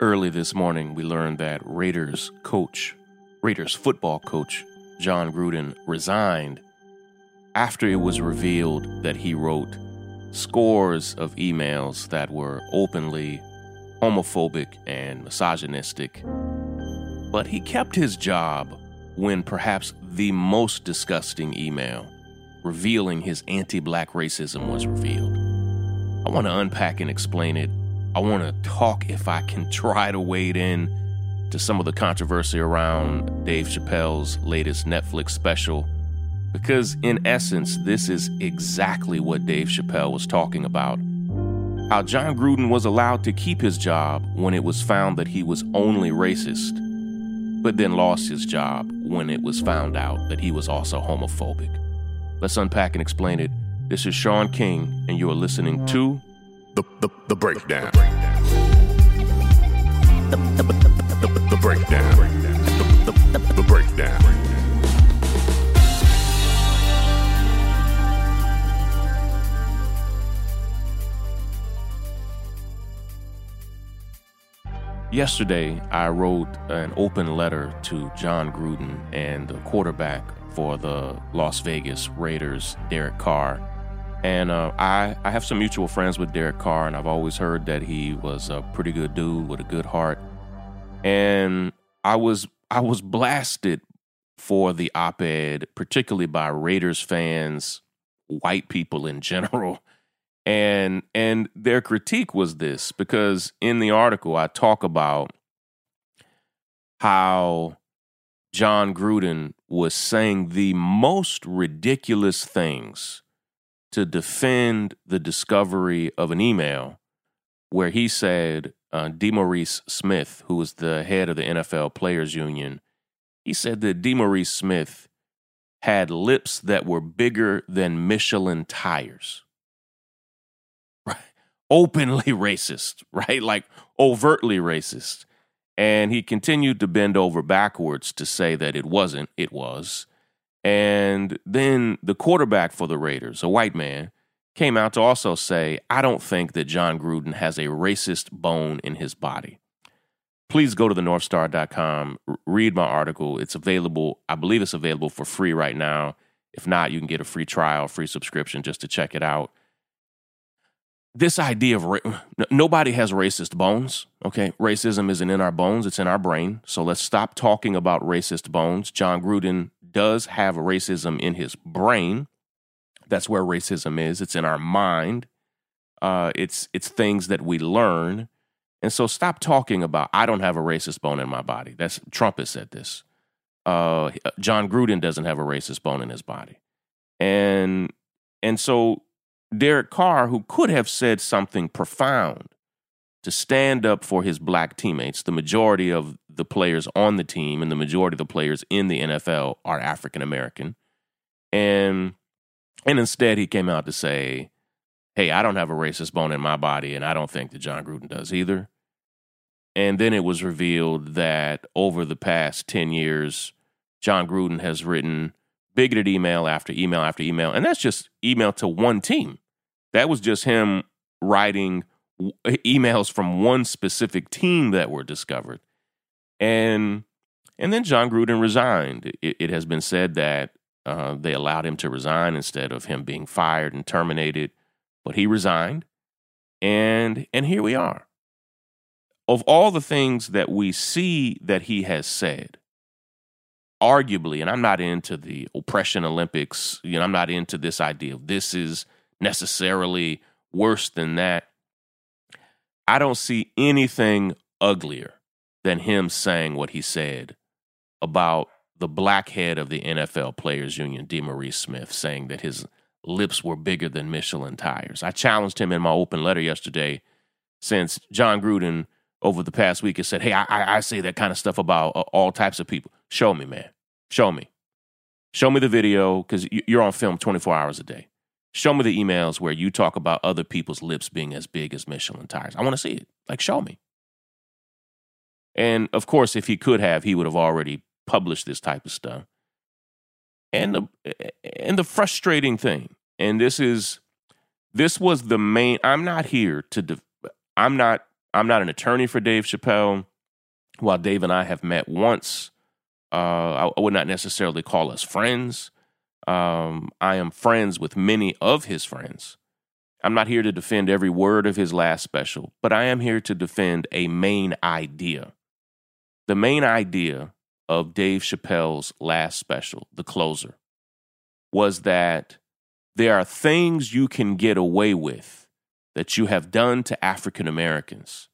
Early this morning, we learned that Raiders coach, Raiders football coach, Jon Gruden resigned after it was revealed that he wrote scores of emails that were openly homophobic and misogynistic. But he kept his job when perhaps the most disgusting email revealing his anti black racism was revealed. I want to unpack and explain it I want to talk, if I can try to wade in to some of the controversy around Dave Chappelle's latest Netflix special. Because, in essence, this is exactly what Dave Chappelle was talking about. How Jon Gruden was allowed to keep his job when it was found that he was only racist, but then lost his job when it was found out that he was also homophobic. Let's unpack and explain it. This is Shaun King, and you are listening to the, the, the breakdown. The, the, the, the, the breakdown. The, the, the, the breakdown. Yesterday, I wrote an open letter to Jon Gruden and the quarterback for the Las Vegas Raiders, Derek Carr and uh, I, I have some mutual friends with Derek Carr, and I've always heard that he was a pretty good dude with a good heart. And I was I was blasted for the op-ed, particularly by Raiders fans, white people in general. And and their critique was this because in the article I talk about how Jon Gruden was saying the most ridiculous things to defend the discovery of an email where he said uh, DeMaurice Smith, who was the head of the NFL Players Union, he said that DeMaurice Smith had lips that were bigger than Michelin tires. Right? Openly racist, right? Like overtly racist. And he continued to bend over backwards to say that it wasn't, it was. And then the quarterback for the Raiders, a white man, came out to also say, I don't think that Jon Gruden has a racist bone in his body. Please go to thenorthstar.com, read my article. It's available, I believe it's available for free right now. If not, you can get a free trial, free subscription just to check it out. This idea of ra- nobody has racist bones, okay? Racism isn't in our bones, it's in our brain. So let's stop talking about racist bones. Jon Gruden does have racism in his brain. That's where racism is. It's in our mind. Uh, it's it's things that we learn. And so stop talking about I don't have a racist bone in my body. That's Trump has said this. Uh, Jon Gruden doesn't have a racist bone in his body. And and so Derek Carr, who could have said something profound to stand up for his black teammates. The majority of the players on the team and the majority of the players in the NFL are African American. And and instead he came out to say, "Hey, I don't have a racist bone in my body and I don't think that Jon Gruden does either." And then it was revealed that over the past 10 years, Jon Gruden has written bigoted email after email after email, and that's just email to one team. That was just him writing emails from one specific team that were discovered. And and then Jon Gruden resigned. It, it has been said that uh, they allowed him to resign instead of him being fired and terminated, but he resigned. And and here we are. of all the things that we see that he has said, arguably, and I'm not into the oppression Olympics, you know, I'm not into this idea of this is necessarily worse than that. I don't see anything uglier than him saying what he said about the black head of the NFL Players Union, DeMaurice Smith, saying that his lips were bigger than Michelin tires. I challenged him in my open letter yesterday since Jon Gruden over the past week has said, Hey, I, I say that kind of stuff about uh, all types of people. Show me, man. Show me. Show me the video because you're on film 24 hours a day. Show me the emails where you talk about other people's lips being as big as Michelin tires. I want to see it. Like, show me. And of course, if he could have, he would have already published this type of stuff. And the and the frustrating thing, and this is this was the main. I'm not here to. De, I'm not. I'm not an attorney for Dave Chappelle. While Dave and I have met once, uh, I, I would not necessarily call us friends. Um, I am friends with many of his friends. I'm not here to defend every word of his last special, but I am here to defend a main idea. The main idea of Dave Chappelle's last special, The Closer, was that there are things you can get away with that you have done to African Americans,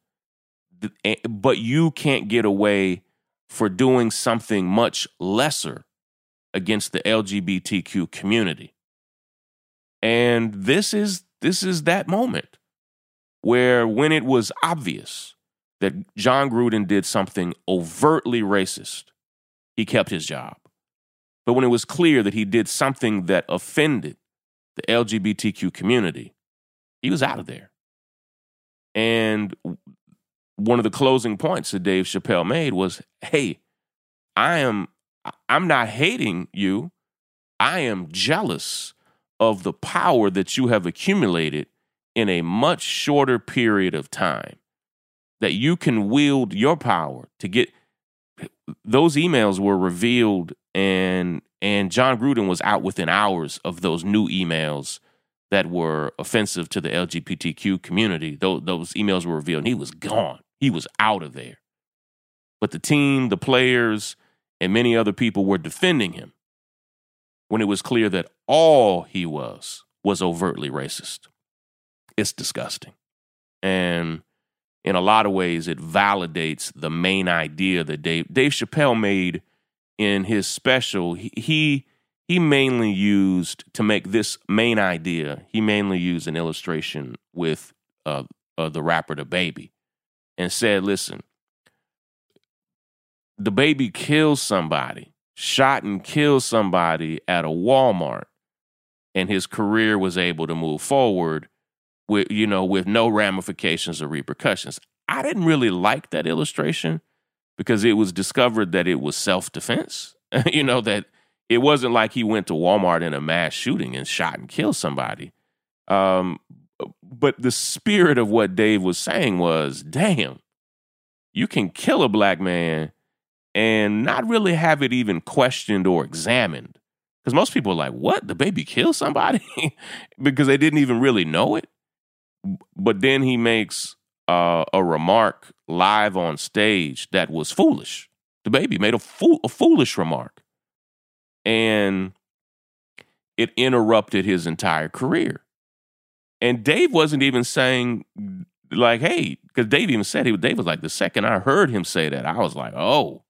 eh, but you can't get away for doing something much lesser against the LGBTQ community. And this is this is that moment where when it was obvious that Jon Gruden did something overtly racist, he kept his job. But when it was clear that he did something that offended the LGBTQ community, he was out of there. And one of the closing points that Dave Chappelle made was, "Hey, I am I'm not hating you. I am jealous of the power that you have accumulated in a much shorter period of time. That you can wield your power to get those emails were revealed and and Jon Gruden was out within hours of those new emails that were offensive to the LGBTQ community. Those, those emails were revealed and he was gone. He was out of there. But the team, the players, and many other people were defending him when it was clear that all he was was overtly racist. It's disgusting. And in a lot of ways, it validates the main idea that Dave, Dave Chappelle made in his special. He, he mainly used to make this main idea, he mainly used an illustration with uh, uh, the rapper DaBaby and said, listen, DaBaby kills somebody, shot and killed somebody at a Walmart, and his career was able to move forward with you know with no ramifications or repercussions. I didn't really like that illustration because it was discovered that it was self defense. you know that it wasn't like he went to Walmart in a mass shooting and shot and killed somebody. Um, but the spirit of what Dave was saying was, damn, you can kill a black man and not really have it even questioned or examined. Because most people are like, what? DaBaby killed somebody? because they didn't even really know it. But then he makes uh, a remark live on stage that was foolish. DaBaby made a, fool, a foolish remark. And it interrupted his entire career. And Dave wasn't even saying, like, hey, because Dave even said he Dave was like, the second I heard him say that, I was like, oh,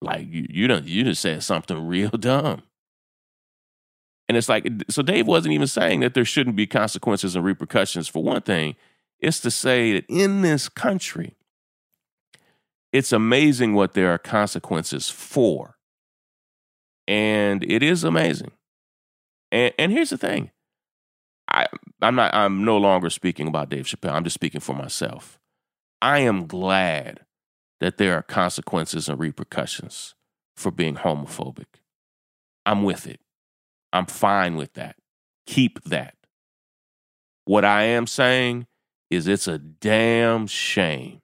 like you, you don't you just said something real dumb. And it's like so Dave wasn't even saying that there shouldn't be consequences and repercussions for one thing. It's to say that in this country, it's amazing what there are consequences for. And it is amazing. And and here's the thing. I I'm not I'm no longer speaking about Dave Chappelle. I'm just speaking for myself. I am glad that there are consequences and repercussions for being homophobic. I'm with it. I'm fine with that. Keep that. What I am saying is it's a damn shame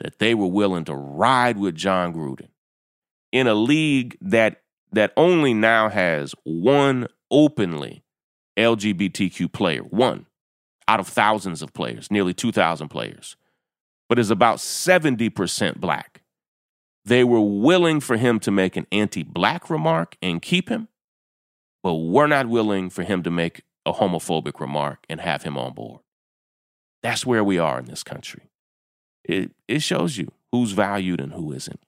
that they were willing to ride with Jon Gruden in a league that that only now has one openly LGBTQ player, one out of thousands of players, nearly 2,000 players but is about 70% black. They were willing for him to make an anti black remark and keep him, but we're not willing for him to make a homophobic remark and have him on board. That's where we are in this country. It, it shows you who's valued and who isn't.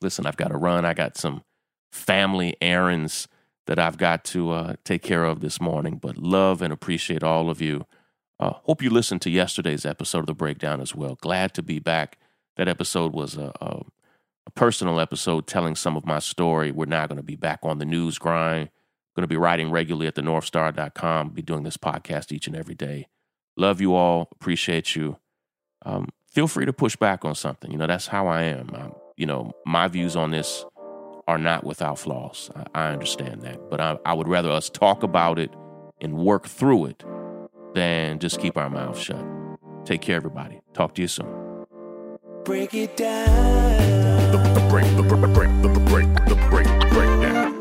Listen, I've got to run. I got some family errands that I've got to uh, take care of this morning, but love and appreciate all of you. Uh, hope you listened to yesterday's episode of The Breakdown as well. Glad to be back. That episode was a, a, a personal episode telling some of my story. We're now going to be back on the news grind. Going to be writing regularly at the northstar.com, be doing this podcast each and every day. Love you all. Appreciate you. Um, feel free to push back on something. You know, that's how I am. I'm, you know, my views on this are not without flaws. I, I understand that. But I, I would rather us talk about it and work through it than just keep our mouths shut. Take care, everybody. Talk to you soon. Break it down. The, the break, the, the break, the, the break, the break, the breakdown.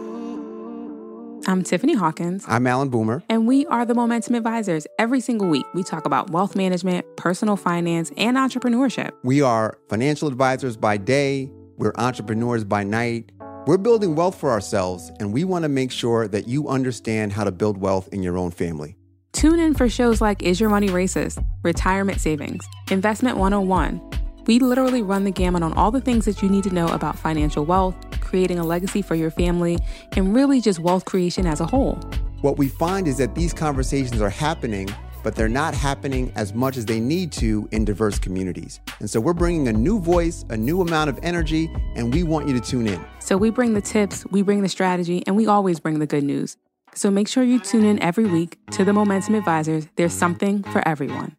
I'm Tiffany Hawkins, I'm Alan Boomer. and we are the Momentum Advisors. Every single week, we talk about wealth management, personal finance, and entrepreneurship. We are financial advisors by day, we're entrepreneurs by night. We're building wealth for ourselves, and we want to make sure that you understand how to build wealth in your own family. Tune in for shows like Is Your Money Racist, Retirement Savings, Investment 101. We literally run the gamut on all the things that you need to know about financial wealth, creating a legacy for your family, and really just wealth creation as a whole. What we find is that these conversations are happening, but they're not happening as much as they need to in diverse communities. And so we're bringing a new voice, a new amount of energy, and we want you to tune in. So we bring the tips, we bring the strategy, and we always bring the good news. So make sure you tune in every week to the Momentum Advisors. There's something for everyone.